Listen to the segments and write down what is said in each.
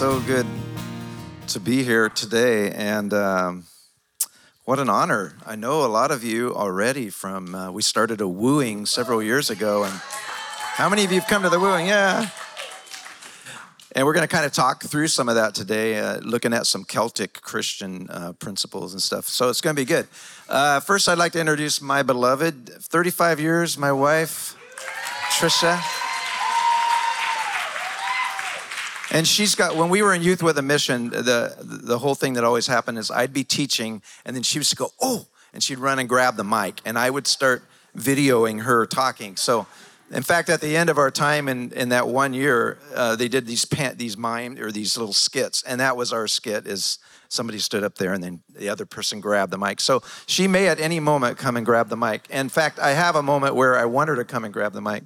so good to be here today, and um, what an honor. I know a lot of you already from, uh, we started a wooing several years ago, and how many of you have come to the wooing? Yeah. And we're going to kind of talk through some of that today, uh, looking at some Celtic Christian uh, principles and stuff. So it's going to be good. Uh, first, I'd like to introduce my beloved, 35 years, my wife, Trisha. And she's got, when we were in Youth with a Mission, the, the whole thing that always happened is I'd be teaching, and then she would go, oh, and she'd run and grab the mic, and I would start videoing her talking. So, in fact, at the end of our time in, in that one year, uh, they did these pant, these mime or these little skits, and that was our skit. Is somebody stood up there and then the other person grabbed the mic. So she may at any moment come and grab the mic. In fact, I have a moment where I want her to come and grab the mic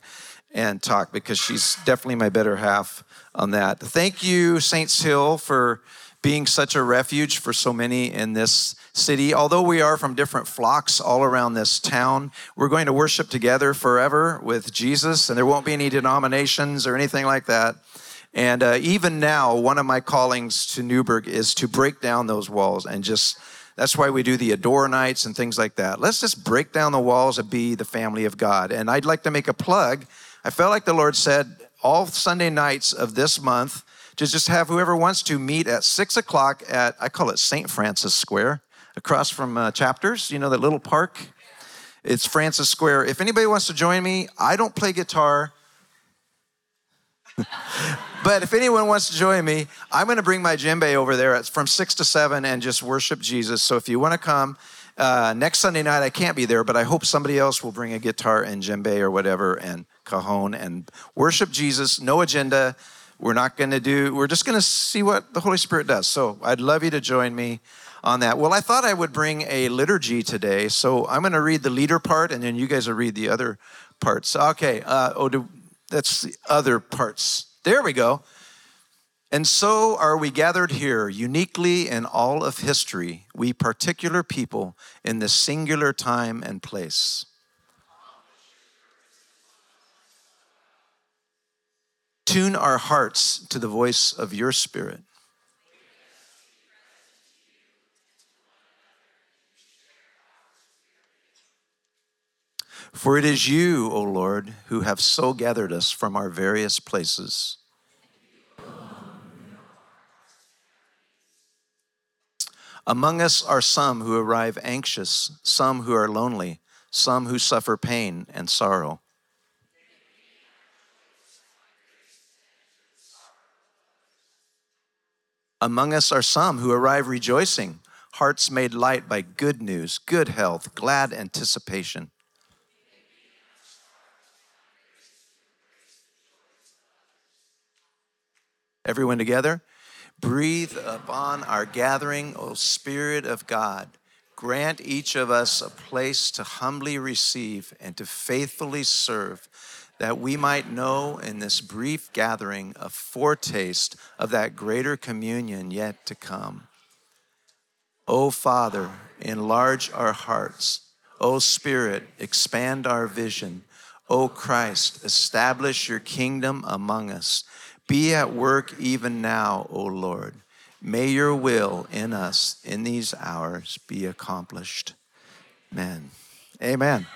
and talk because she's definitely my better half on that. Thank you, Saints Hill, for being such a refuge for so many in this city. Although we are from different flocks all around this town, we're going to worship together forever with Jesus, and there won't be any denominations or anything like that. And uh, even now, one of my callings to Newberg is to break down those walls and just that's why we do the adore nights and things like that. Let's just break down the walls and be the family of God. And I'd like to make a plug. I felt like the Lord said, all Sunday nights of this month to just have whoever wants to meet at six o'clock at, I call it St. Francis Square, across from uh, Chapters, you know, that little park? It's Francis Square. If anybody wants to join me, I don't play guitar. but if anyone wants to join me, I'm going to bring my djembe over there it's from 6 to 7 and just worship Jesus. So if you want to come, uh, next Sunday night I can't be there, but I hope somebody else will bring a guitar and djembe or whatever and cajon and worship Jesus. No agenda. We're not going to do, we're just going to see what the Holy Spirit does. So I'd love you to join me on that. Well, I thought I would bring a liturgy today. So I'm going to read the leader part and then you guys will read the other parts. Okay. Uh, oh, do, that's the other parts. There we go. And so are we gathered here, uniquely in all of history, we particular people in this singular time and place. Tune our hearts to the voice of your Spirit. For it is you, O Lord, who have so gathered us from our various places Among us are some who arrive anxious, some who are lonely, some who suffer pain and sorrow. Among us are some who arrive rejoicing, hearts made light by good news, good health, glad anticipation. Everyone together? Breathe upon our gathering, O Spirit of God. Grant each of us a place to humbly receive and to faithfully serve, that we might know in this brief gathering a foretaste of that greater communion yet to come. O Father, enlarge our hearts. O Spirit, expand our vision. O Christ, establish your kingdom among us. Be at work even now, O Lord. May your will in us in these hours be accomplished. Amen. Amen.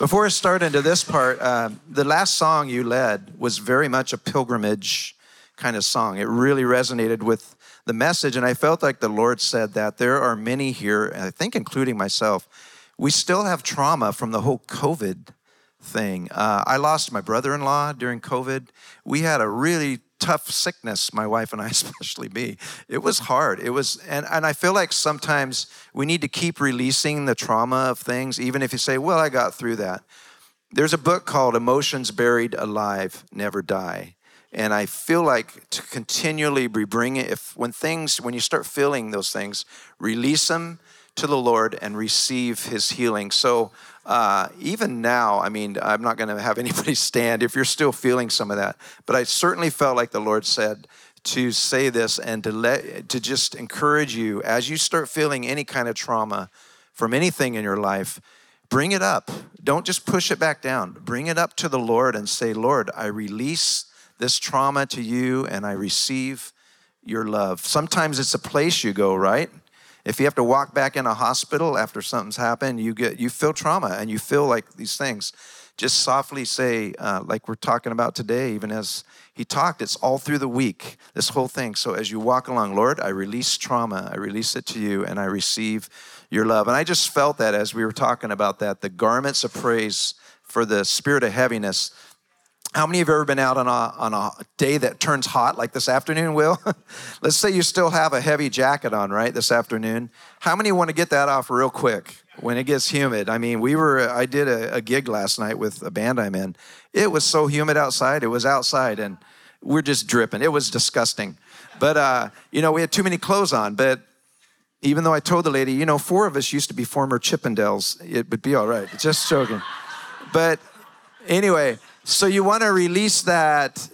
Before I start into this part, uh, the last song you led was very much a pilgrimage kind of song. It really resonated with the message, and I felt like the Lord said that there are many here, I think including myself, we still have trauma from the whole COVID thing. Uh, I lost my brother in law during COVID. We had a really tough sickness, my wife and I, especially me. It was hard. It was, and, and I feel like sometimes we need to keep releasing the trauma of things, even if you say, well, I got through that. There's a book called Emotions Buried Alive Never Die. And I feel like to continually be bringing, if when things, when you start feeling those things, release them to the Lord and receive His healing. So uh, even now, I mean, I'm not going to have anybody stand if you're still feeling some of that, but I certainly felt like the Lord said to say this and to let to just encourage you as you start feeling any kind of trauma from anything in your life bring it up. Don't just push it back down. Bring it up to the Lord and say, Lord, I release this trauma to you and I receive your love. Sometimes it's a place you go, right? If you have to walk back in a hospital after something's happened, you get you feel trauma and you feel like these things. Just softly say, uh, like we're talking about today, even as he talked, it's all through the week, this whole thing. So as you walk along, Lord, I release trauma, I release it to you, and I receive your love. And I just felt that as we were talking about that, the garments of praise for the spirit of heaviness. How many of you have ever been out on a, on a day that turns hot like this afternoon, Will? Let's say you still have a heavy jacket on, right, this afternoon. How many want to get that off real quick when it gets humid? I mean, we were, I did a, a gig last night with a band I'm in. It was so humid outside. It was outside and we're just dripping. It was disgusting. But, uh, you know, we had too many clothes on. But even though I told the lady, you know, four of us used to be former Chippendales, it would be all right. Just joking. but anyway, so you want to release that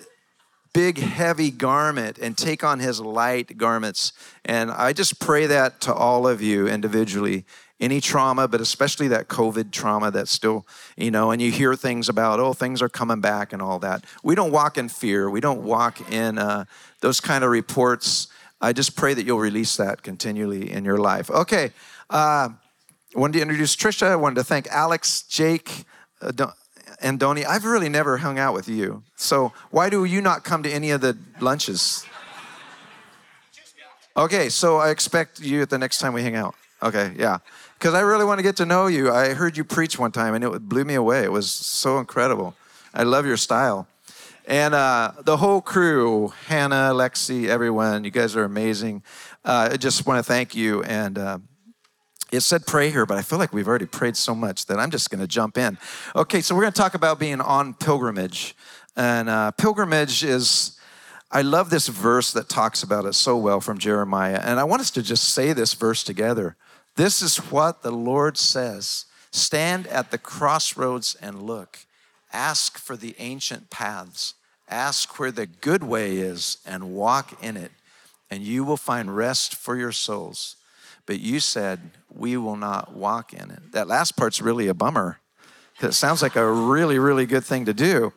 big, heavy garment and take on his light garments. And I just pray that to all of you individually any trauma, but especially that COVID trauma that's still, you know, and you hear things about, oh, things are coming back and all that. We don't walk in fear. We don't walk in uh, those kind of reports. I just pray that you'll release that continually in your life. Okay. Uh, I wanted to introduce Trisha. I wanted to thank Alex, Jake, uh, and Donnie. I've really never hung out with you. So why do you not come to any of the lunches? Okay, so I expect you at the next time we hang out. Okay, yeah because I really want to get to know you. I heard you preach one time and it blew me away. It was so incredible. I love your style. And uh, the whole crew, Hannah, Lexi, everyone, you guys are amazing. Uh, I just want to thank you. And uh, it said pray here, but I feel like we've already prayed so much that I'm just going to jump in. Okay, so we're going to talk about being on pilgrimage. And uh, pilgrimage is, I love this verse that talks about it so well from Jeremiah. And I want us to just say this verse together. This is what the Lord says Stand at the crossroads and look. Ask for the ancient paths. Ask where the good way is and walk in it, and you will find rest for your souls. But you said, We will not walk in it. That last part's really a bummer because it sounds like a really, really good thing to do.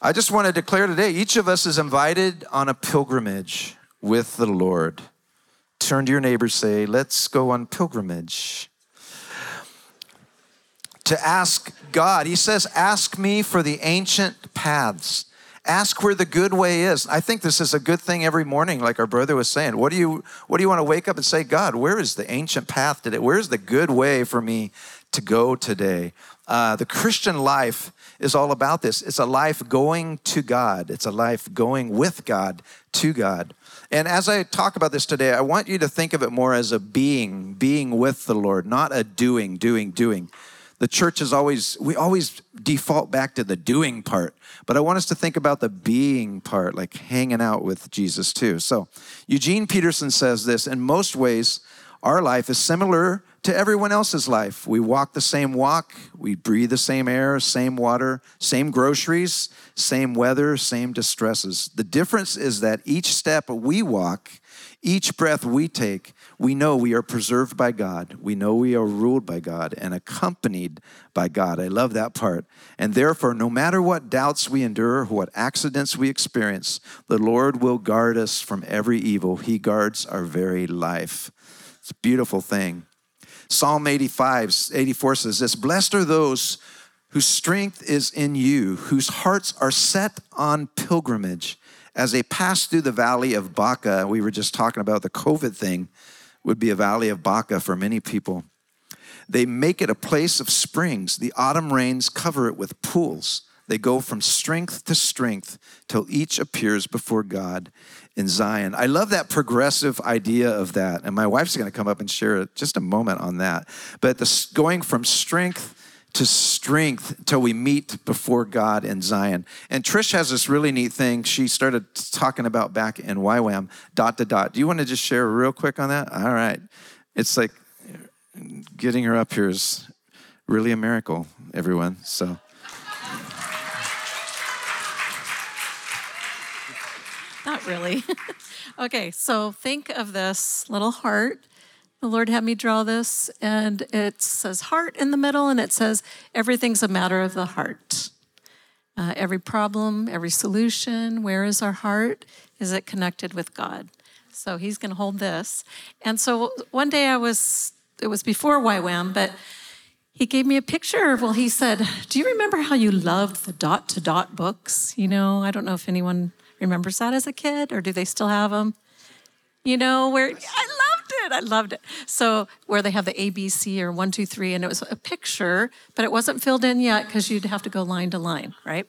I just want to declare today each of us is invited on a pilgrimage with the Lord. Turn to your neighbor, say, Let's go on pilgrimage. To ask God, he says, Ask me for the ancient paths. Ask where the good way is. I think this is a good thing every morning, like our brother was saying. What do you what do you want to wake up and say, God, where is the ancient path today? Where's the good way for me to go today? Uh, the Christian life is all about this. It's a life going to God. It's a life going with God to God. And as I talk about this today, I want you to think of it more as a being, being with the Lord, not a doing, doing, doing. The church is always, we always default back to the doing part, but I want us to think about the being part, like hanging out with Jesus too. So, Eugene Peterson says this in most ways, our life is similar to everyone else's life. We walk the same walk, we breathe the same air, same water, same groceries, same weather, same distresses. The difference is that each step we walk, each breath we take, we know we are preserved by God. We know we are ruled by God and accompanied by God. I love that part. And therefore, no matter what doubts we endure, what accidents we experience, the Lord will guard us from every evil. He guards our very life. It's a beautiful thing. Psalm 85, 84 says this Blessed are those whose strength is in you, whose hearts are set on pilgrimage. As they pass through the valley of Baca, we were just talking about the COVID thing, would be a valley of Baca for many people. They make it a place of springs. The autumn rains cover it with pools. They go from strength to strength till each appears before God in Zion. I love that progressive idea of that. And my wife's going to come up and share just a moment on that. But the, going from strength to strength till we meet before God in Zion. And Trish has this really neat thing she started talking about back in YWAM, dot to dot. Do you want to just share real quick on that? All right. It's like getting her up here is really a miracle, everyone. So. Not really. okay, so think of this little heart the Lord had me draw this, and it says heart in the middle, and it says everything's a matter of the heart. Uh, every problem, every solution, where is our heart? Is it connected with God? So he's going to hold this. And so one day I was, it was before YWAM, but he gave me a picture. Well, he said, Do you remember how you loved the dot to dot books? You know, I don't know if anyone remembers that as a kid, or do they still have them? You know, where I it. I loved it. So where they have the ABC or one, two, three, and it was a picture, but it wasn't filled in yet because you'd have to go line to line, right?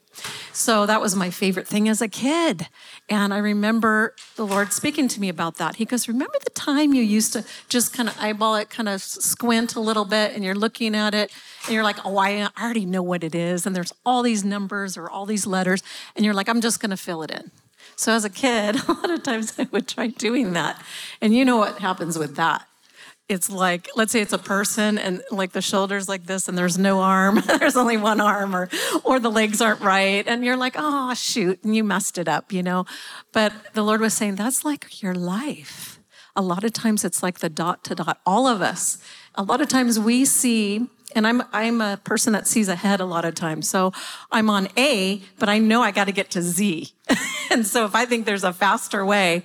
So that was my favorite thing as a kid. And I remember the Lord speaking to me about that. He goes, Remember the time you used to just kind of eyeball it, kind of squint a little bit, and you're looking at it, and you're like, Oh, I already know what it is. And there's all these numbers or all these letters, and you're like, I'm just going to fill it in. So as a kid, a lot of times I would try doing that. And you know what happens with that? It's like, let's say it's a person and like the shoulders like this and there's no arm, there's only one arm, or or the legs aren't right. And you're like, oh shoot, and you messed it up, you know. But the Lord was saying, that's like your life. A lot of times it's like the dot to dot, all of us. A lot of times we see and I'm I'm a person that sees ahead a lot of times. So I'm on A, but I know I got to get to Z. and so if I think there's a faster way,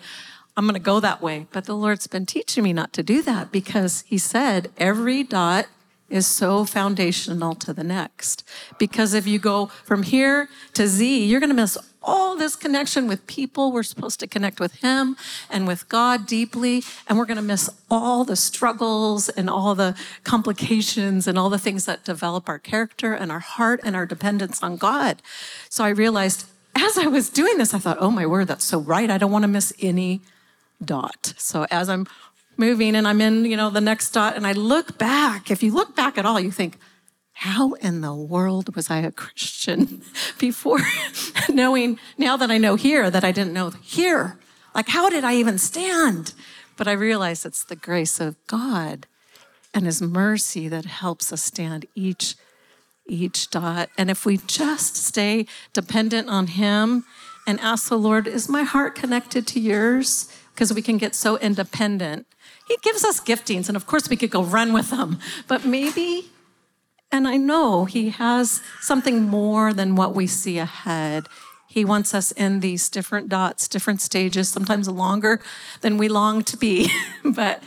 I'm going to go that way. But the Lord's been teaching me not to do that because he said every dot is so foundational to the next. Because if you go from here to Z, you're going to miss all this connection with people. We're supposed to connect with Him and with God deeply. And we're going to miss all the struggles and all the complications and all the things that develop our character and our heart and our dependence on God. So I realized as I was doing this, I thought, oh my word, that's so right. I don't want to miss any dot. So as I'm moving and I'm in, you know, the next dot and I look back, if you look back at all, you think, how in the world was I a Christian before knowing, now that I know here, that I didn't know here? Like, how did I even stand? But I realize it's the grace of God and His mercy that helps us stand each each dot. And if we just stay dependent on Him and ask the Lord, is my heart connected to yours? Because we can get so independent he gives us giftings, and of course, we could go run with them. But maybe, and I know He has something more than what we see ahead. He wants us in these different dots, different stages, sometimes longer than we long to be. but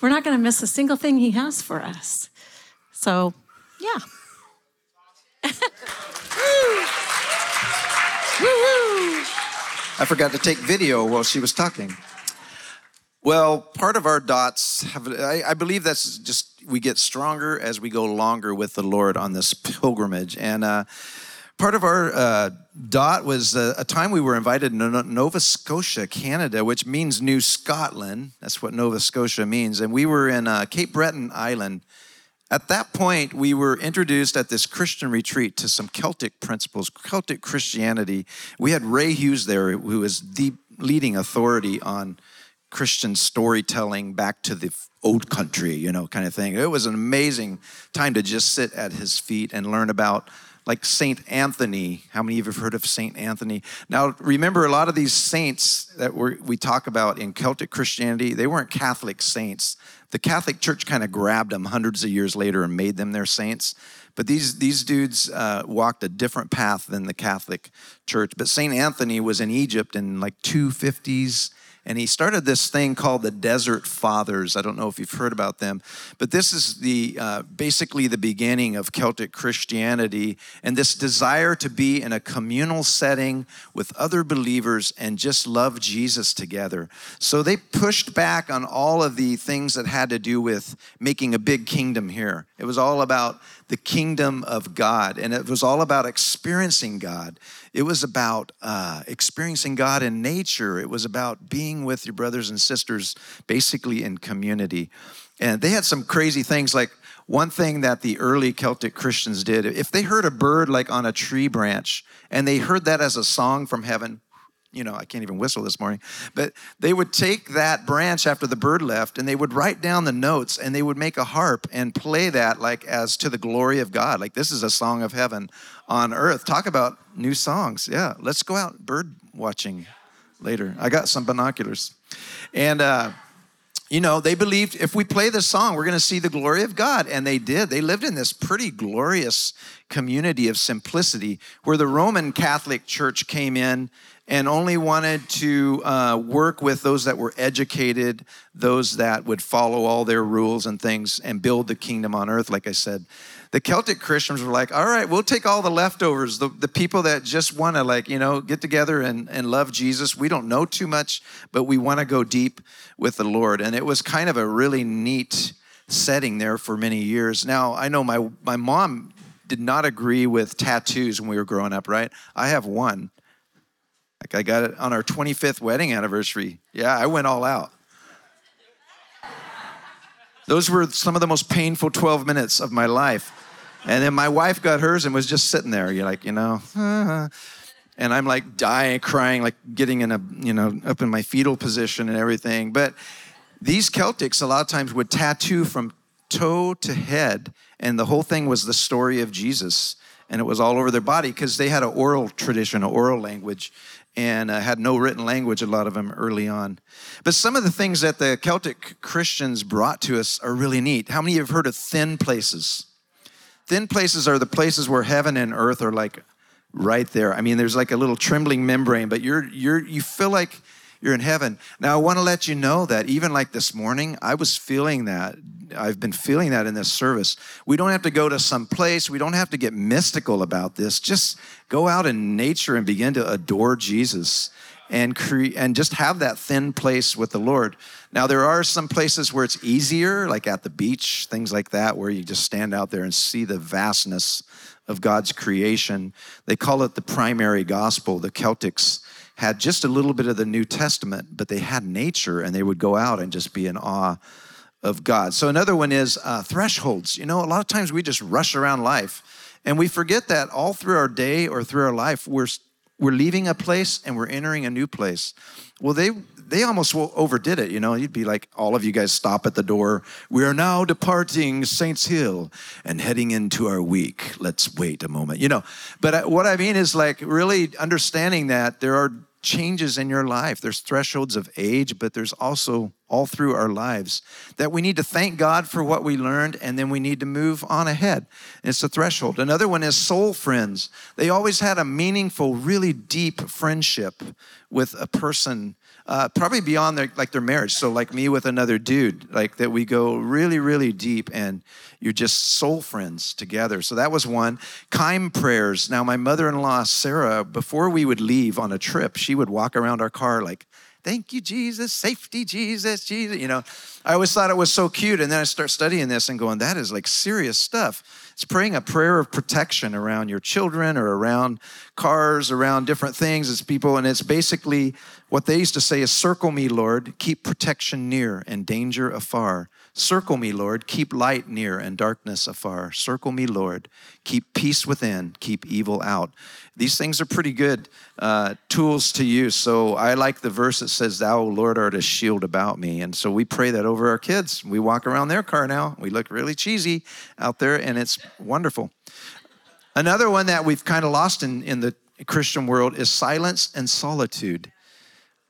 we're not going to miss a single thing He has for us. So, yeah. I forgot to take video while she was talking. Well, part of our dots have, I, I, believe that's just, we get stronger as we go longer with the Lord on this pilgrimage. And uh, part of our uh, dot was a, time we were invited to Nova Scotia, Canada, which means New Scotland. That's what Nova Scotia means. And we were in uh, Cape Breton Island. At that point, we were introduced at this Christian retreat to some Celtic principles, Celtic Christianity. We had Ray Hughes there, who is the leading authority on Christian storytelling back to the old country, you know, kind of thing. It was an amazing time to just sit at his feet and learn about like Saint Anthony. How many of you have heard of Saint Anthony? Now, remember, a lot of these saints that we talk about in Celtic Christianity, they weren't Catholic saints. The Catholic Church kind of grabbed them hundreds of years later and made them their saints. But these, these dudes uh, walked a different path than the Catholic Church. But Saint Anthony was in Egypt in like 250s and he started this thing called the Desert Fathers. I don't know if you've heard about them, but this is the uh, basically the beginning of Celtic Christianity and this desire to be in a communal setting with other believers and just love Jesus together. So they pushed back on all of the things that had to do with making a big kingdom here. It was all about the kingdom of God, and it was all about experiencing God. It was about uh, experiencing God in nature. It was about being with your brothers and sisters, basically in community. And they had some crazy things like one thing that the early Celtic Christians did, if they heard a bird like on a tree branch and they heard that as a song from heaven, you know, I can't even whistle this morning, but they would take that branch after the bird left and they would write down the notes and they would make a harp and play that like as to the glory of God. Like this is a song of heaven on earth. Talk about new songs. Yeah, let's go out bird watching later. I got some binoculars. And, uh, you know, they believed if we play this song, we're going to see the glory of God. And they did. They lived in this pretty glorious community of simplicity where the Roman Catholic Church came in and only wanted to uh, work with those that were educated, those that would follow all their rules and things and build the kingdom on earth, like I said. The Celtic Christians were like, all right, we'll take all the leftovers, the, the people that just want to, like, you know, get together and, and love Jesus. We don't know too much, but we want to go deep with the Lord. And it was kind of a really neat setting there for many years. Now, I know my, my mom did not agree with tattoos when we were growing up, right? I have one. Like I got it on our 25th wedding anniversary. Yeah, I went all out. Those were some of the most painful 12 minutes of my life. And then my wife got hers and was just sitting there. You're like, you know, and I'm like dying, crying, like getting in a, you know, up in my fetal position and everything. But these Celtics a lot of times would tattoo from toe to head, and the whole thing was the story of Jesus. And it was all over their body because they had an oral tradition, an oral language and uh, had no written language, a lot of them early on. But some of the things that the Celtic Christians brought to us are really neat. How many of you have heard of thin places? Thin places are the places where heaven and earth are like right there. I mean, there's like a little trembling membrane, but you're you're you feel like you're in heaven. Now, I want to let you know that even like this morning, I was feeling that. I've been feeling that in this service. We don't have to go to some place. We don't have to get mystical about this. Just go out in nature and begin to adore Jesus and cre- and just have that thin place with the Lord. Now there are some places where it's easier, like at the beach, things like that, where you just stand out there and see the vastness of God's creation. They call it the primary gospel. The Celtics had just a little bit of the New Testament, but they had nature and they would go out and just be in awe of God. So another one is uh, thresholds. You know, a lot of times we just rush around life and we forget that all through our day or through our life, we're, we're leaving a place and we're entering a new place. Well, they, they almost overdid it. You know, you'd be like, all of you guys stop at the door. We are now departing Saints Hill and heading into our week. Let's wait a moment. You know, but what I mean is like really understanding that there are changes in your life. There's thresholds of age, but there's also all through our lives that we need to thank God for what we learned and then we need to move on ahead. It's a threshold. Another one is soul friends. They always had a meaningful, really deep friendship with a person uh, probably beyond their like their marriage. So like me with another dude, like that we go really really deep, and you're just soul friends together. So that was one. Caim prayers. Now my mother-in-law Sarah, before we would leave on a trip, she would walk around our car like thank you, Jesus, safety, Jesus, Jesus. You know, I always thought it was so cute. And then I start studying this and going, that is like serious stuff. It's praying a prayer of protection around your children or around cars, around different things It's people. And it's basically what they used to say is circle me, Lord, keep protection near and danger afar. Circle me, Lord, keep light near and darkness afar. Circle me, Lord, keep peace within, keep evil out. These things are pretty good uh, tools to use. So I like the verse that says, Thou, Lord, art a shield about me. And so we pray that over our kids. We walk around their car now. We look really cheesy out there, and it's wonderful. Another one that we've kind of lost in, in the Christian world is silence and solitude.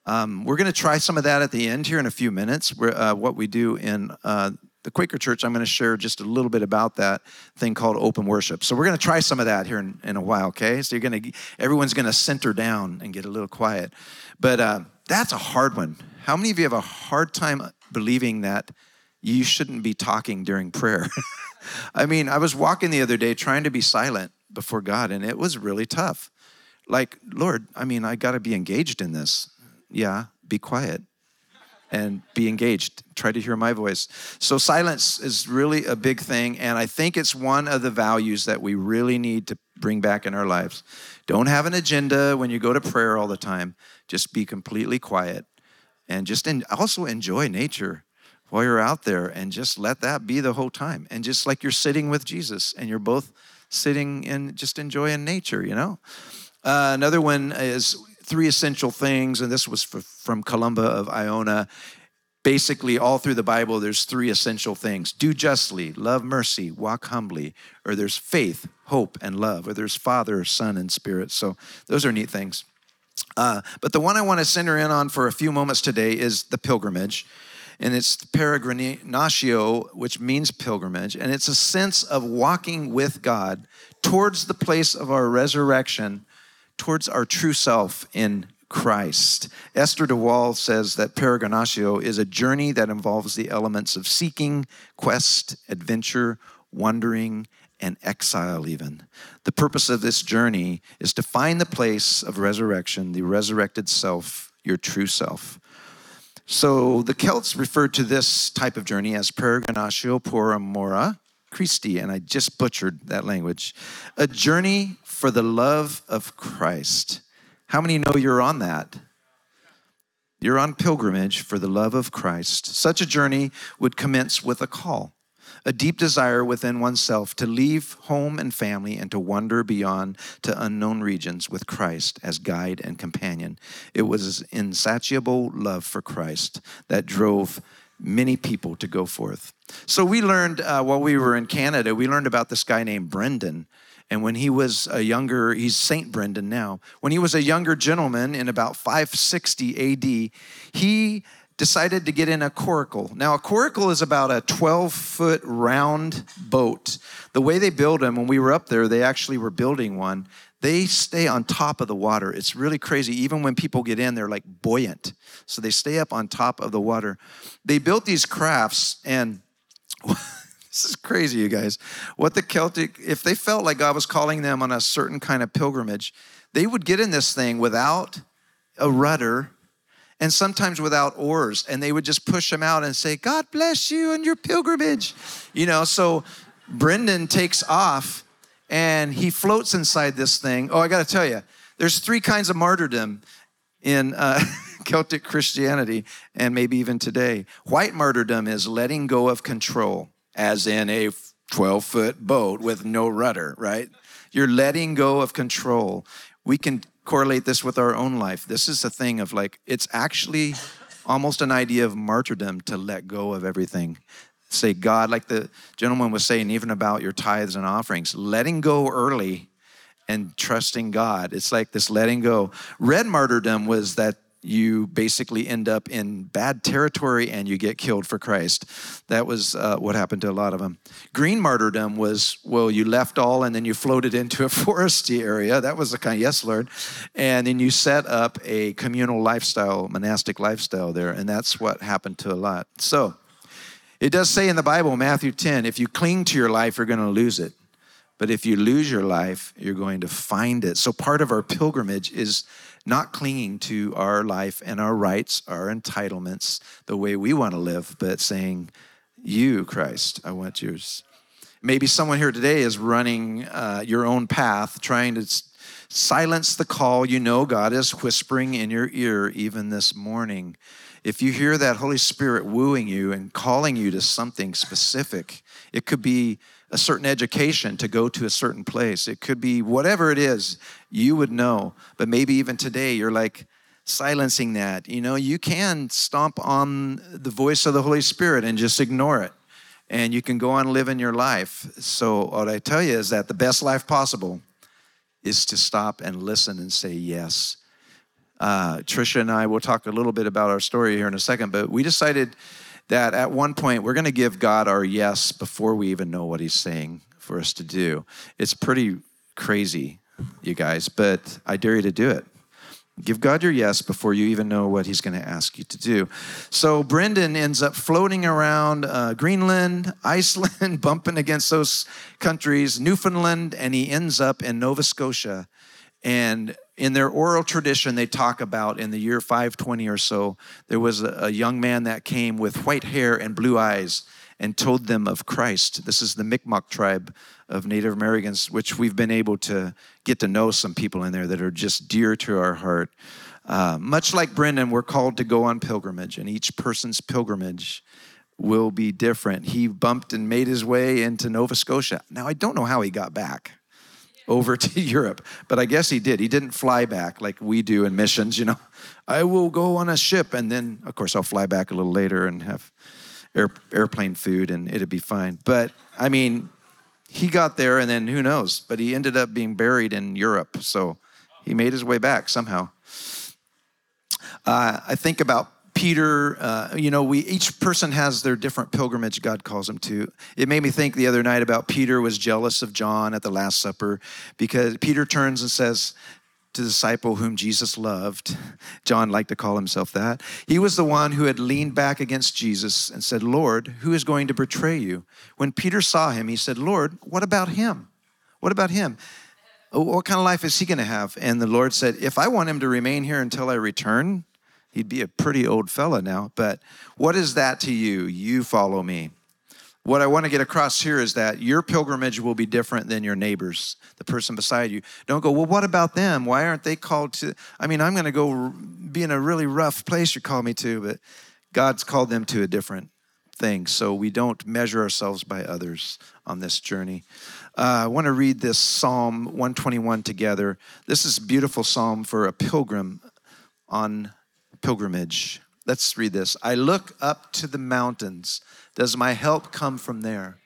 Um, we're going to try some of that at the end here in a few minutes. Uh, what we do in uh, the Quaker Church, I'm going to share just a little bit about that thing called open worship. So we're going to try some of that here in, in a while. Okay, so you're going to everyone's going to center down and get a little quiet, but uh, that's a hard one. How many of you have a hard time believing that you shouldn't be talking during prayer? I mean, I was walking the other day trying to be silent before God, and it was really tough. Like, Lord, I mean, I got to be engaged in this yeah, be quiet and be engaged. Try to hear my voice. So, silence is really a big thing. And I think it's one of the values that we really need to bring back in our lives. Don't have an agenda when you go to prayer all the time. Just be completely quiet and just also enjoy nature. while you're out there and just let that be the whole time. And just like you're sitting with Jesus and you're both sitting and just enjoying nature, you know? Uh, another one is three essential things, and this was from Columba of Iona. Basically, all through the Bible, there's three essential things do justly, love mercy, walk humbly, or there's faith, hope, and love, or there's Father, Son, and Spirit. So those are neat things. Uh, but the one I want to center in on for a few moments today is the pilgrimage and it's peregrinatio, which means pilgrimage, and it's a sense of walking with God towards the place of our resurrection, towards our true self in Christ. Esther de Waal says that peregrinatio is a journey that involves the elements of seeking, quest, adventure, wandering, and exile, even. The purpose of this journey is to find the place of resurrection, the resurrected self, your true self. So the Celts referred to this type of journey as peregrinatio por amore Christi, and I just butchered that language. A journey for the love of Christ. How many know you're on that? You're on pilgrimage for the love of Christ. Such a journey would commence with a call a deep desire within oneself to leave home and family and to wander beyond to unknown regions with Christ as guide and companion. It was insatiable love for Christ that drove many people to go forth. So we learned uh, while we were in Canada, we learned about this guy named Brendan. And when he was a younger, he's Saint Brendan now. When he was a younger gentleman in about 560 AD, he decided to get in a coracle. Now, a coracle is about a 12 foot round boat. The way they build them, when we were up there, they actually were building one. They stay on top of the water. It's really crazy. Even when people get in, they're like buoyant. So they stay up on top of the water. They built these crafts, and this is crazy, you guys. What the Celtic, if they felt like God was calling them on a certain kind of pilgrimage, they would get in this thing without a rudder and sometimes without oars. And they would just push them out and say, God bless you and your pilgrimage. You know, so Brendan takes off and he floats inside this thing. Oh, I got to tell you, there's three kinds of martyrdom in uh, Celtic Christianity and maybe even today. White martyrdom is letting go of control, as in a 12 foot boat with no rudder, right? You're letting go of control. We can correlate this with our own life. This is a thing of like, it's actually almost an idea of martyrdom to let go of everything. Say, God, like the gentleman was saying, even about your tithes and offerings, letting go early and trusting God. It's like this letting go. Red martyrdom was that you basically end up in bad territory and you get killed for Christ. That was uh, what happened to a lot of them. Green martyrdom was, well, you left all and then you floated into a foresty area. That was the kind, of, yes, Lord. And then you set up a communal lifestyle, monastic lifestyle there. And that's what happened to a lot. So it does say in the Bible, Matthew 10, if you cling to your life, you're going to lose it. But if you lose your life, you're going to find it. So part of our pilgrimage is not clinging to our life and our rights, our entitlements, the way we want to live, but saying, You, Christ, I want yours. Maybe someone here today is running uh, your own path, trying to silence the call you know God is whispering in your ear even this morning. If you hear that Holy Spirit wooing you and calling you to something specific, it could be a certain education to go to a certain place. It could be whatever it is, you would know. But maybe even today, you're like silencing that. You know, you can stomp on the voice of the Holy Spirit and just ignore it. And you can go on living your life. So, what I tell you is that the best life possible is to stop and listen and say yes. Uh, Trisha and I will talk a little bit about our story here in a second, but we decided that at one point we're going to give God our yes before we even know what He's saying for us to do. It's pretty crazy, you guys, but I dare you to do it. Give God your yes before you even know what He's going to ask you to do. So Brendan ends up floating around uh, Greenland, Iceland, bumping against those countries, Newfoundland, and he ends up in Nova Scotia. And in their oral tradition, they talk about in the year 520 or so, there was a, young man that came with white hair and blue eyes and told them of Christ. This is the Mi'kmaq tribe of Native Americans, which we've been able to get to know some people in there that are just dear to our heart. Uh, much like Brendan, we're called to go on pilgrimage, and each person's pilgrimage will be different. He bumped and made his way into Nova Scotia. Now, I don't know how he got back over to Europe, but I guess he did. He didn't fly back like we do in missions, you know. I will go on a ship and then, of course, I'll fly back a little later and have air, airplane food and it'd be fine. But I mean, he got there and then who knows? But he ended up being buried in Europe. So he made his way back somehow. Uh, I think about Peter, uh, you know, we each person has their different pilgrimage God calls them to. It made me think the other night about Peter was jealous of John at the Last Supper because Peter turns and says to the disciple whom Jesus loved, John liked to call himself that. He was the one who had leaned back against Jesus and said, Lord, who is going to betray you? When Peter saw him, he said, Lord, what about him? What about him? What kind of life is he going to have? And the Lord said, If I want him to remain here until I return, He'd be a pretty old fella now, but what is that to you? You follow me. What I want to get across here is that your pilgrimage will be different than your neighbor's, the person beside you. Don't go, well, what about them? Why aren't they called to? I mean, I'm going to go be in a really rough place you call me to, but God's called them to a different thing. So we don't measure ourselves by others on this journey. Uh, I want to read this Psalm 121 together. This is a beautiful psalm for a pilgrim on pilgrimage. Let's read this. I look up to the mountains. Does my help come from there?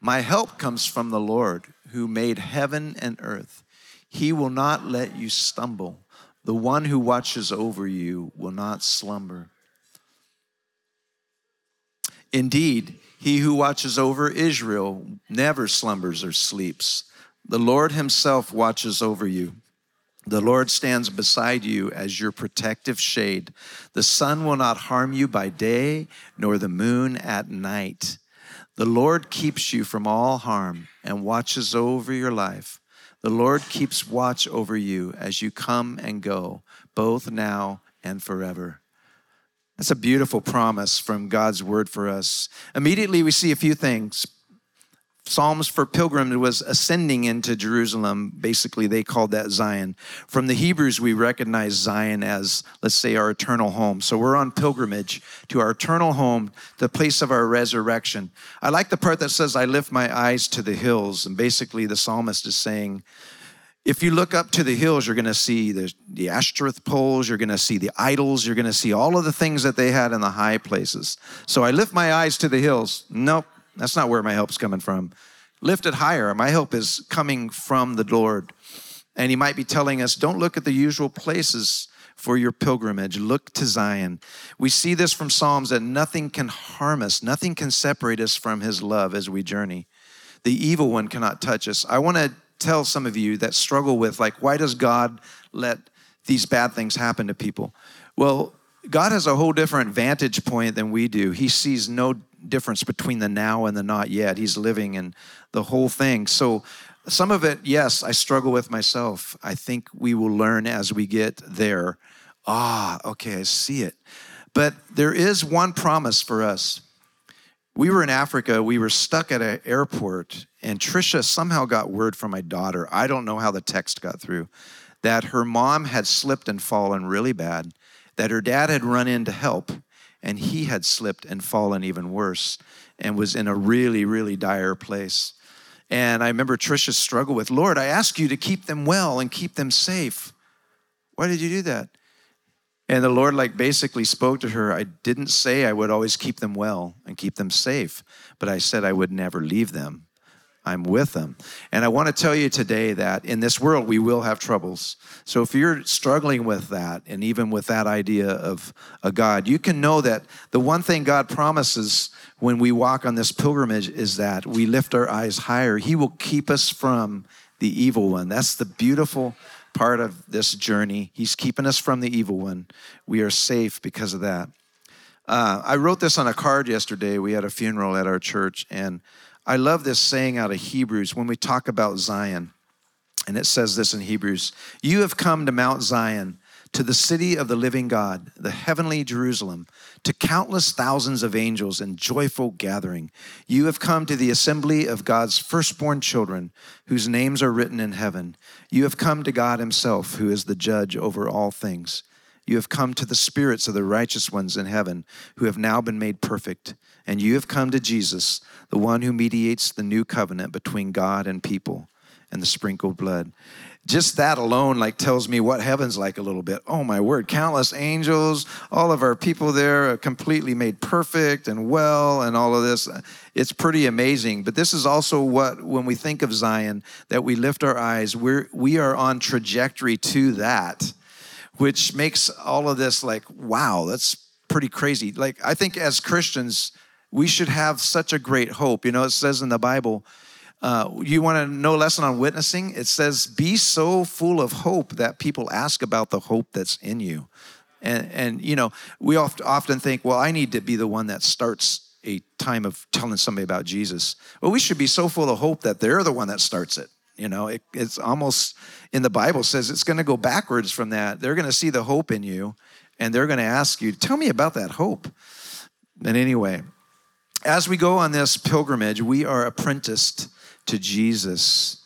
My help comes from the Lord who made heaven and earth. He will not let you stumble. The one who watches over you will not slumber. Indeed, he who watches over Israel never slumbers or sleeps. The Lord himself watches over you. The Lord stands beside you as your protective shade. The sun will not harm you by day, nor the moon at night. The Lord keeps you from all harm and watches over your life. The Lord keeps watch over you as you come and go, both now and forever. That's a beautiful promise from God's word for us. Immediately, we see a few things. Psalms for Pilgrims was ascending into Jerusalem. Basically, they called that Zion. From the Hebrews, we recognize Zion as, let's say, our eternal home. So we're on pilgrimage to our eternal home, the place of our resurrection. I like the part that says, I lift my eyes to the hills. And basically, the psalmist is saying, if you look up to the hills, you're going to see the, the Ashtoreth poles, you're going to see the idols, you're going to see all of the things that they had in the high places. So I lift my eyes to the hills. Nope, that's not where my help's coming from. Lift it higher. My help is coming from the Lord. And he might be telling us, don't look at the usual places for your pilgrimage. Look to Zion. We see this from Psalms that nothing can harm us, nothing can separate us from his love as we journey. The evil one cannot touch us. I want to tell some of you that struggle with, like, why does God let these bad things happen to people? Well, God has a whole different vantage point than we do. He sees no difference between the now and the not yet. He's living in the whole thing. So, some of it, yes, I struggle with myself. I think we will learn as we get there. Ah, okay, I see it. But there is one promise for us. We were in Africa, we were stuck at an airport, and Trisha somehow got word from my daughter. I don't know how the text got through that her mom had slipped and fallen really bad, that her dad had run in to help, and he had slipped and fallen even worse and was in a really, really dire place. And I remember Trisha's struggle with, Lord, I ask you to keep them well and keep them safe. Why did you do that? And the Lord, like, basically spoke to her. I didn't say I would always keep them well and keep them safe, but I said I would never leave them. I'm with them. And I want to tell you today that in this world we will have troubles. So if you're struggling with that, and even with that idea of a God, you can know that the one thing God promises when we walk on this pilgrimage is that we lift our eyes higher. He will keep us from the evil one. That's the beautiful part of this journey. He's keeping us from the evil one. We are safe because of that. Uh, I wrote this on a card yesterday. We had a funeral at our church, and I love this saying out of Hebrews when we talk about Zion. And it says this in Hebrews You have come to Mount Zion, to the city of the living God, the heavenly Jerusalem, to countless thousands of angels in joyful gathering. You have come to the assembly of God's firstborn children, whose names are written in heaven. You have come to God Himself, who is the judge over all things. You have come to the spirits of the righteous ones in heaven who have now been made perfect. And you have come to Jesus, the one who mediates the new covenant between God and people and the sprinkled blood. Just that alone like tells me what heaven's like a little bit. Oh my word countless angels all of our people there are completely made perfect and well and all of this. It's pretty amazing. But this is also what when we think of zion that we lift our eyes we're we are on trajectory to that which makes all of this like wow that's pretty crazy. Like i think as christians we should have such a great hope you know it says in the bible uh, you want to know a lesson on witnessing? It says, be so full of hope that people ask about the hope that's in you. And, and you know, we oft, often think, well, I need to be the one that starts a time of telling somebody about Jesus. Well, we should be so full of hope that they're the one that starts it. You know, it, it's almost in the Bible says it's going to go backwards from that. They're going to see the hope in you and they're going to ask you, tell me about that hope. And anyway, as we go on this pilgrimage, we are apprenticed to Jesus.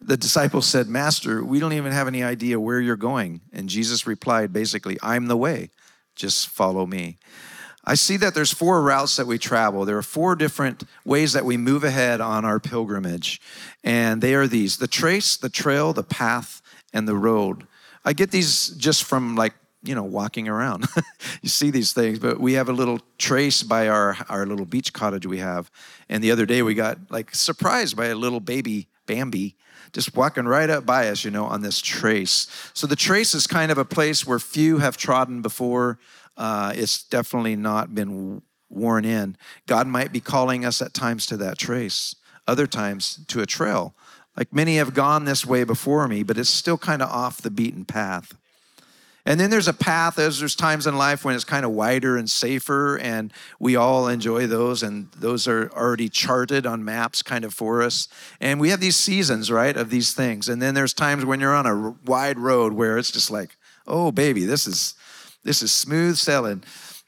The disciples said, Master, we don't even have any idea where you're going. And Jesus replied, basically, I'm the way. Just follow me. I see that there's four routes that we travel. There are four different ways that we move ahead on our pilgrimage. And they are these the trace, the trail, the path, and the road. I get these just from like you know, walking around. you see these things, but we have a little trace by our, our little beach cottage we have. And the other day we got like surprised by a little baby Bambi just walking right up by us, you know, on this trace. So the trace is kind of a place where few have trodden before. Uh, it's definitely not been worn in. God might be calling us at times to that trace, other times to a trail. Like many have gone this way before me, but it's still kind of off the beaten path. And then there's a path, as there's times in life when it's kind of wider and safer, and we all enjoy those, and those are already charted on maps kind of for us. And we have these seasons, right, of these things. And then there's times when you're on a wide road where it's just like, oh, baby, this is this is smooth sailing.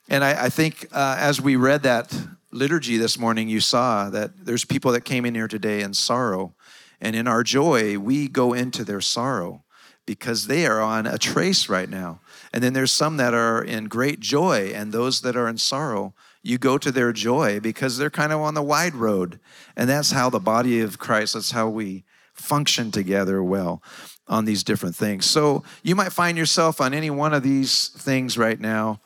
And I, I think uh, as we read that liturgy this morning, you saw that there's people that came in here today in sorrow. And in our joy, we go into their sorrow because they are on a trace right now. And then there's some that are in great joy, and those that are in sorrow, you go to their joy because they're kind of on the wide road. And that's how the body of Christ, that's how we function together well on these different things. So you might find yourself on any one of these things right now.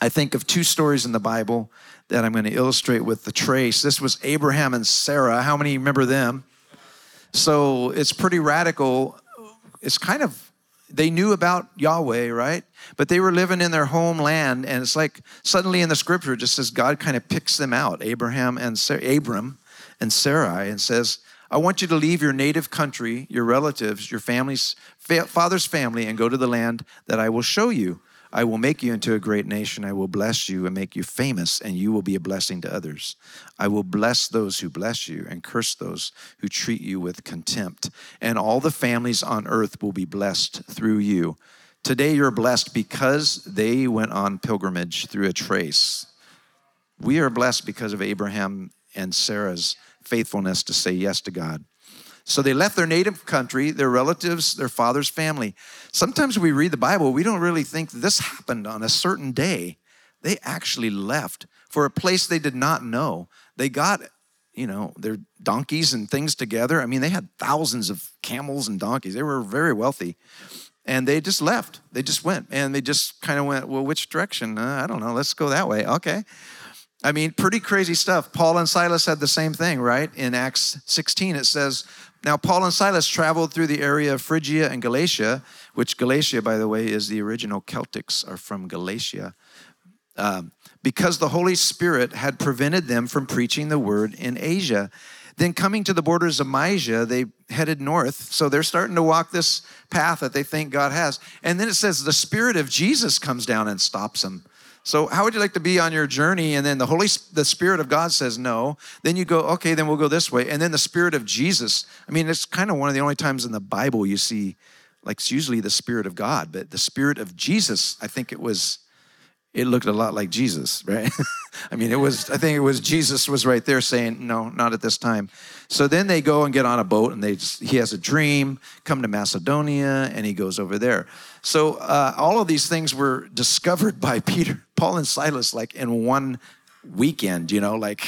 I think of two stories in the Bible that I'm going to illustrate with the trace. This was Abraham and Sarah. How many remember them? So it's pretty radical it's kind of they knew about Yahweh, right? But they were living in their homeland, and it's like suddenly in the scripture, just as God kind of picks them out, Abraham and Abram and Sarai, and says, "I want you to leave your native country, your relatives, your family's father's family, and go to the land that I will show you." I will make you into a great nation. I will bless you and make you famous, and you will be a blessing to others. I will bless those who bless you and curse those who treat you with contempt. And all the families on earth will be blessed through you. Today you're blessed because they went on pilgrimage through a trace. We are blessed because of Abraham and Sarah's faithfulness to say yes to God. So they left their native country, their relatives, their father's family. Sometimes we read the Bible, we don't really think this happened on a certain day. They actually left for a place they did not know. They got, you know, their donkeys and things together. I mean, they had thousands of camels and donkeys. They were very wealthy. And they just left. They just went. And they just kind of went, well, which direction? Uh, I don't know. Let's go that way. Okay. I mean, pretty crazy stuff. Paul and Silas had the same thing, right? In Acts 16, it says, now, Paul and Silas traveled through the area of Phrygia and Galatia, which Galatia, by the way, is the original Celtics are from Galatia, um, because the Holy Spirit had prevented them from preaching the word in Asia. Then, coming to the borders of Mysia, they headed north. So they're starting to walk this path that they think God has. And then it says the Spirit of Jesus comes down and stops them. So, how would you like to be on your journey? And then the Holy, the Spirit of God says no. Then you go, okay, then we'll go this way. And then the Spirit of Jesus. I mean, it's kind of one of the only times in the Bible you see, like, it's usually the Spirit of God, but the Spirit of Jesus. I think it was, it looked a lot like Jesus, right? I mean, it was, I think it was Jesus was right there saying, no, not at this time. So then they go and get on a boat and they, just, he has a dream, come to Macedonia, and he goes over there. So uh, all of these things were discovered by Peter, Paul, and Silas like in one weekend, you know, like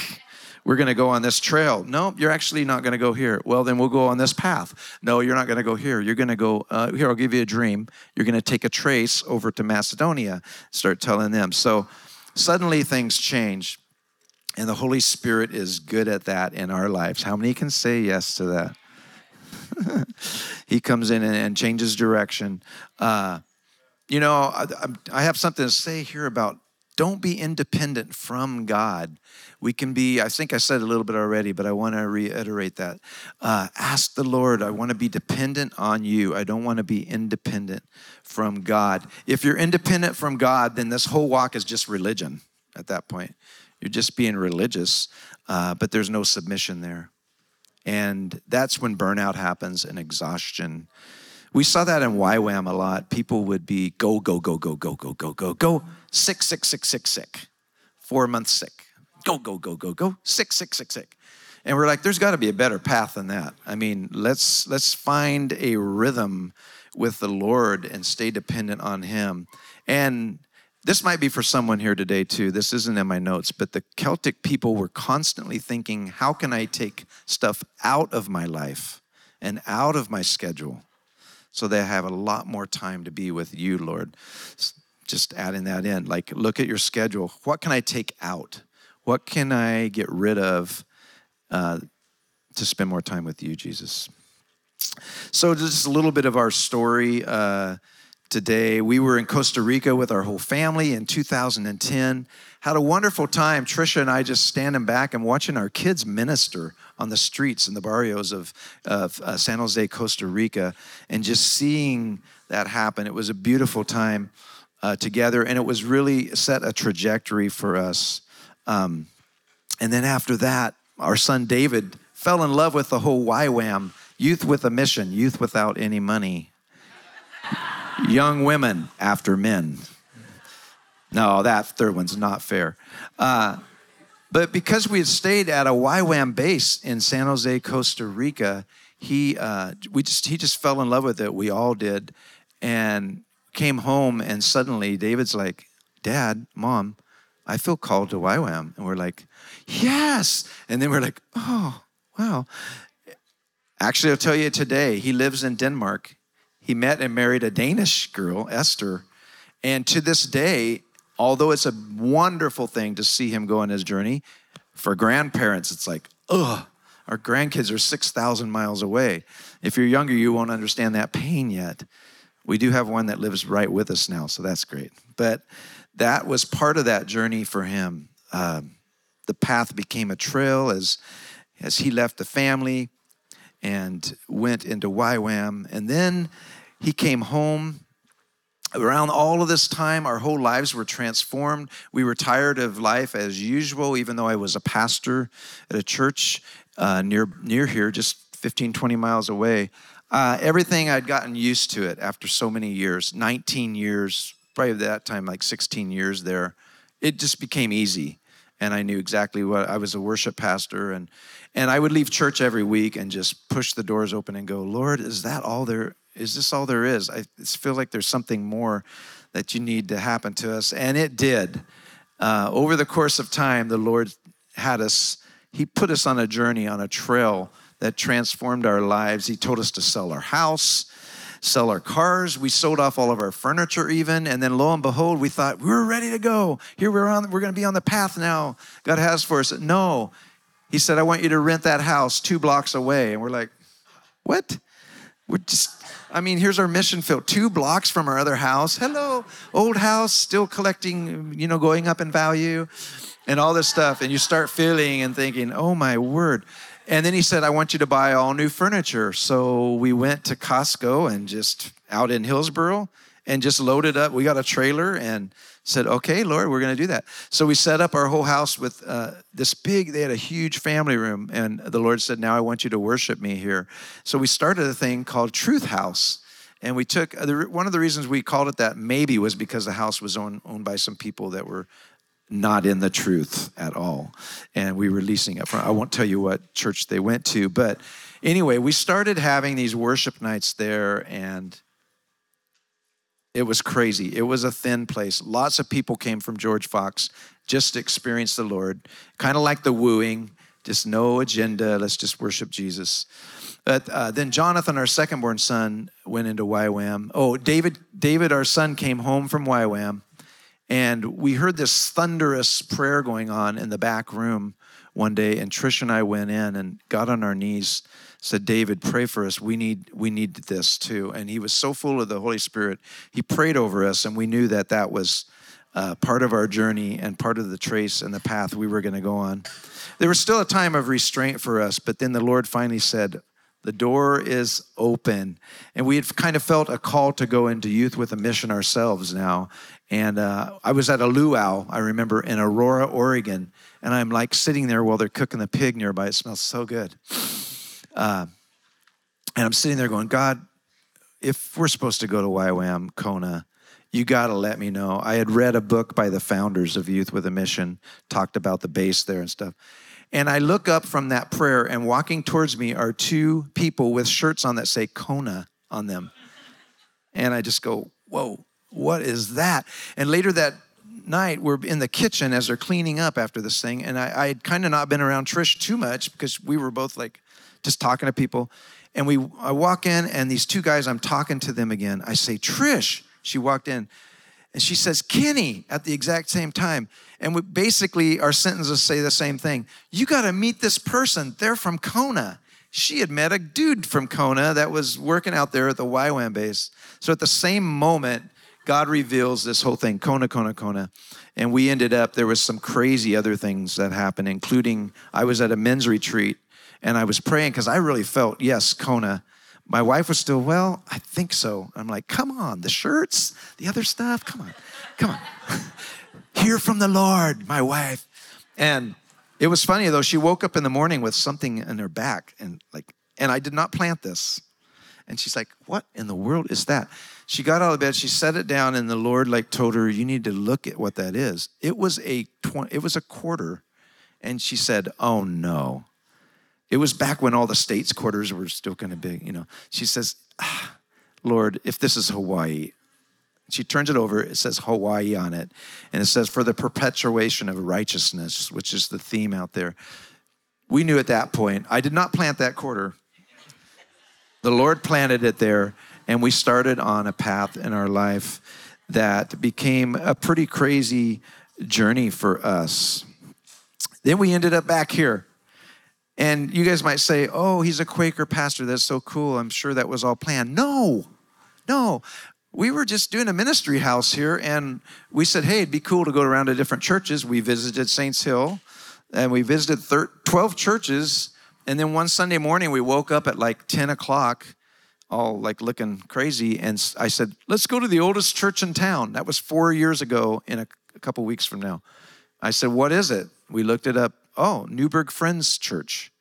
we're going to go on this trail. No, you're actually not going to go here. Well, then we'll go on this path. No, you're not going to go here. You're going to go uh, here. I'll give you a dream. You're going to take a trace over to Macedonia. Start telling them. So suddenly things change, and the Holy Spirit is good at that in our lives. How many can say yes to that? he comes in and, changes direction. Uh, you know, I, I have something to say here about don't be independent from God. We can be, I think I said a little bit already, but I want to reiterate that. Uh, ask the Lord, I want to be dependent on you. I don't want to be independent from God. If you're independent from God, then this whole walk is just religion at that point. You're just being religious, uh, but there's no submission there. And that's when burnout happens and exhaustion. We saw that in YWAM a lot. People would be go, go, go, go, go, go, go, go, go, sick, sick, sick, sick, sick, four months sick, go, go, go, go, go, sick, sick, sick, sick. And we're like, there's got to be a better path than that. I mean, let's let's find a rhythm with the Lord and stay dependent on Him. And this might be for someone here today too. This isn't in my notes, but the Celtic people were constantly thinking, how can I take stuff out of my life and out of my schedule so they have a lot more time to be with you, Lord? Just adding that in. Like, look at your schedule. What can I take out? What can I get rid of uh, to spend more time with you, Jesus? So, just a little bit of our story. Uh, today. We were in Costa Rica with our whole family in 2010. Had a wonderful time. Trisha and I just standing back and watching our kids minister on the streets in the barrios of, of uh, San Jose, Costa Rica, and just seeing that happen. It was a beautiful time uh, together, and it was really set a trajectory for us. Um, and then after that, our son David fell in love with the whole YWAM, Youth with a Mission, Youth Without Any Money young women after men. No, that third one's not fair. Uh, but because we had stayed at a YWAM base in San Jose, Costa Rica, he uh, we just he just fell in love with it. We all did, and came home and suddenly David's like, "Dad, Mom, I feel called to YWAM," and we're like, "Yes!" And then we're like, "Oh, wow." Actually, I'll tell you today. He lives in Denmark he met and married a Danish girl, Esther. And to this day, although it's a wonderful thing to see him go on his journey, for grandparents, it's like, ugh, our grandkids are 6,000 miles away. If you're younger, you won't understand that pain yet. We do have one that lives right with us now, so that's great. But that was part of that journey for him. Um, the path became a trail as, as he left the family and went into YWAM. And then he came home. Around all of this time, our whole lives were transformed. We were tired of life as usual, even though I was a pastor at a church uh, near, near here, just 15, 20 miles away. Uh, everything I'd gotten used to it after so many years 19 years, probably that time, like 16 years there. It just became easy and I knew exactly what I was a worship pastor and and I would leave church every week and just push the doors open and go, Lord, is that all there is this all there is? I feel like there's something more that you need to happen to us. And it did. Uh, over the course of time, the Lord had us, He put us on a journey, on a trail that transformed our lives. He told us to sell our house, sell our cars. We sold off all of our furniture, even. And then lo and behold, we thought we were ready to go. Here we're on, we're going to be on the path now God has for us. No, He said, I want you to rent that house two blocks away. And we're like, what? We're just I mean, here's our mission field, two blocks from our other house. Hello, old house, still collecting, you know, going up in value and all this stuff. And you start feeling and thinking, oh my word. And then he said, I want you to buy all new furniture. So we went to Costco and just out in Hillsboro and just loaded up. We got a trailer and said, okay, Lord, we're going to do that. So we set up our whole house with uh, this big, they had a huge family room. And the Lord said, now I want you to worship me here. So we started a thing called Truth House. And we took one of the reasons we called it that maybe was because the house was owned, owned by some people that were not in the truth at all. And we were leasing it from, I won't tell you what church they went to, but anyway, we started having these worship nights there and it was crazy. It was a thin place. Lots of people came from George Fox just to experience the Lord, kind of like the wooing, just no agenda. Let's just worship Jesus. But uh, then Jonathan, our second-born son, went into YWAM. Oh, David, David, our son, came home from YWAM, and we heard this thunderous prayer going on in the back room one day. And Trish and I went in and got on our knees said, David, pray for us. We need, we need this too. And he was so full of the Holy Spirit. He prayed over us, and we knew that that was uh, part of our journey and part of the trace and the path we were going to go on. There was still a time of restraint for us, but then the Lord finally said, the door is open. And we had kind of felt a call to go into youth with a mission ourselves now. And uh, I was at a luau, I remember, in Aurora, Oregon. And I'm like sitting there while they're cooking the pig nearby. It smells so good. Uh, and I'm sitting there going, God, if we're supposed to go to YWAM Kona, you got to let me know. I had read a book by the founders of Youth with a Mission, talked about the base there and stuff. And I look up from that prayer, and walking towards me are two people with shirts on that say Kona on them. And I just go, Whoa, what is that? And later that night, we're in the kitchen as they're cleaning up after this thing. And I, I had kind of not been around Trish too much because we were both like just talking to people. And we, I walk in, and these two guys, I'm talking to them again. I say, Trish. She walked in, and she says, Kenny, at the exact same time. And we, basically, our sentences say the same thing. You got to meet this person. They're from Kona. She had met a dude from Kona that was working out there at the YWAM base. So at the same moment, God reveals this whole thing, Kona, Kona, Kona. And we ended up, there was some crazy other things that happened, including I was at a men's retreat and I was praying because I really felt, yes, Kona. My wife was still, well, I think so. I'm like, come on, the shirts, the other stuff, come on, come on. Hear from the Lord, my wife. And it was funny though, she woke up in the morning with something in her back and like, and I did not plant this. And she's like, what in the world is that? She got out of bed, she set it down, and the Lord like told her, you need to look at what that is. It was a 20, it was a quarter. And she said, oh no. It was back when all the states' quarters were still kind of big, you know. She says, ah, Lord, if this is Hawaii, she turns it over, it says Hawaii on it. And it says, for the perpetuation of righteousness, which is the theme out there. We knew at that point, I did not plant that quarter. The Lord planted it there, and we started on a path in our life that became a pretty crazy journey for us. Then we ended up back here. And you guys might say, oh, he's a Quaker pastor. That's so cool. I'm sure that was all planned. No, no. We were just doing a ministry house here, and we said, hey, it'd be cool to go around to different churches. We visited Saints Hill, and we visited 12 churches. And then one Sunday morning, we woke up at like 10 o'clock, all like looking crazy. And I said, let's go to the oldest church in town. That was four years ago, in a, a couple weeks from now. I said, what is it? We looked it up oh, Newberg Friends Church.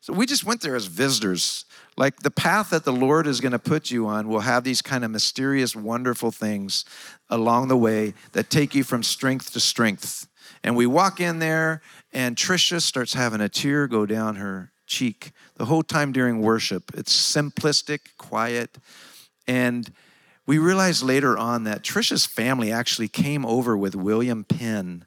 So we just went there as visitors. Like the path that the Lord is going to put you on will have these kind of mysterious, wonderful things along the way that take you from strength to strength. And we walk in there, and Tricia starts having a tear go down her cheek the whole time during worship. It's simplistic, quiet. And we realized later on that Trisha's family actually came over with William Penn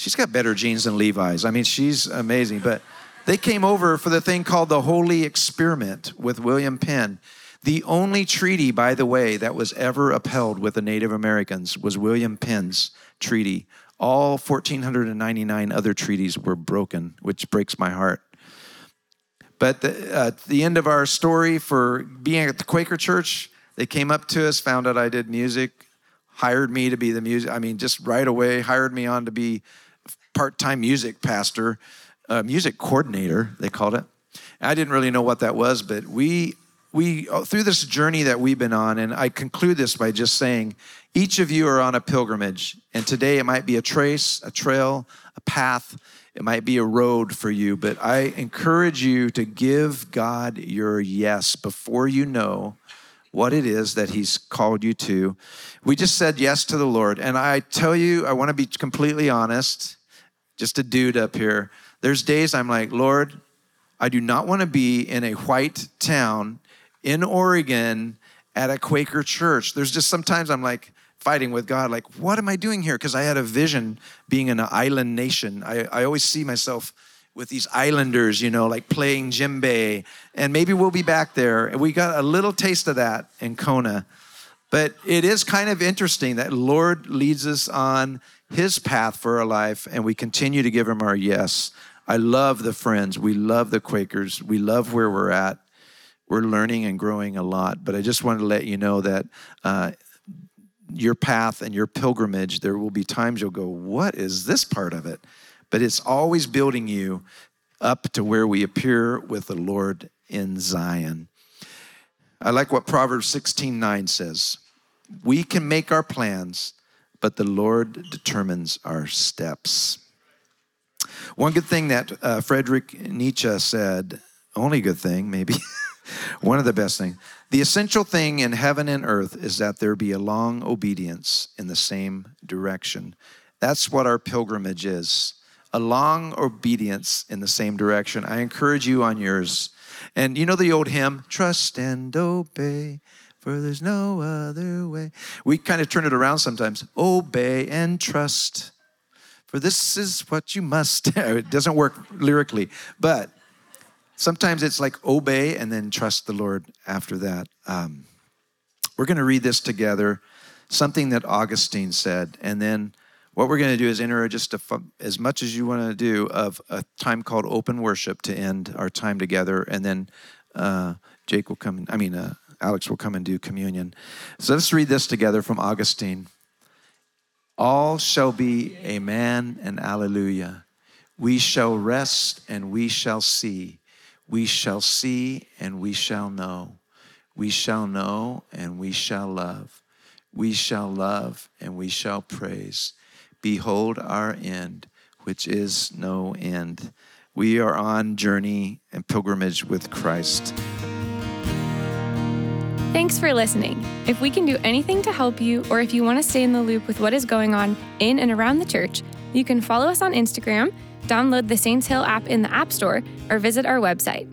She's got better genes than Levi's. I mean, she's amazing. But they came over for the thing called the Holy Experiment with William Penn. The only treaty, by the way, that was ever upheld with the Native Americans was William Penn's treaty. All 1,499 other treaties were broken, which breaks my heart. But the, uh, the end of our story for being at the Quaker Church, they came up to us, found out I did music, hired me to be the music. I mean, just right away hired me on to be part-time music pastor, uh, music coordinator. They called it. I didn't really know what that was, but we we uh, through this journey that we've been on, and I conclude this by just saying, each of you are on a pilgrimage, and today it might be a trace, a trail, a path. It might be a road for you, but I encourage you to give God your yes before you know what it is that He's called you to. We just said yes to the Lord. And I tell you, I want to be completely honest, just a dude up here. There's days I'm like, Lord, I do not want to be in a white town in Oregon at a Quaker church. There's just sometimes I'm like, fighting with God, like, what am I doing here? Because I had a vision being in an island nation. I, I always see myself with these islanders, you know, like playing djembe, and maybe we'll be back there. And we got a little taste of that in Kona. But it is kind of interesting that Lord leads us on his path for our life, and we continue to give him our yes. I love the friends. We love the Quakers. We love where we're at. We're learning and growing a lot. But I just wanted to let you know that uh, your path and your pilgrimage, there will be times you'll go, What is this part of it? But it's always building you up to where we appear with the Lord in Zion. I like what Proverbs 16 9 says. We can make our plans, but the Lord determines our steps. One good thing that uh, Friedrich Nietzsche said, only good thing, maybe, one of the best things, the essential thing in heaven and earth is that there be a long obedience in the same direction. That's what our pilgrimage is a long obedience in the same direction. I encourage you on yours. And you know the old hymn, Trust and Obey, for there's no other way. We kind of turn it around sometimes Obey and trust, for this is what you must. it doesn't work lyrically, but Sometimes it's like obey and then trust the Lord after that. Um, we're going to read this together, something that Augustine said, and then what we're going to do is enter just a, as much as you want to do of a time called open worship to end our time together, and then uh, Jake will come. I mean, uh, Alex will come and do communion. So let's read this together from Augustine. All shall be amen and alleluia. We shall rest and we shall see we shall see and we shall know. We shall know and we shall love. We shall love and we shall praise. Behold our end, which is no end. We are on journey and pilgrimage with Christ. Thanks for listening. If we can do anything to help you, or if you want to stay in the loop with what is going on in and around the church, you can follow us on Instagram download the Saints Hill app in the App Store, or visit our website.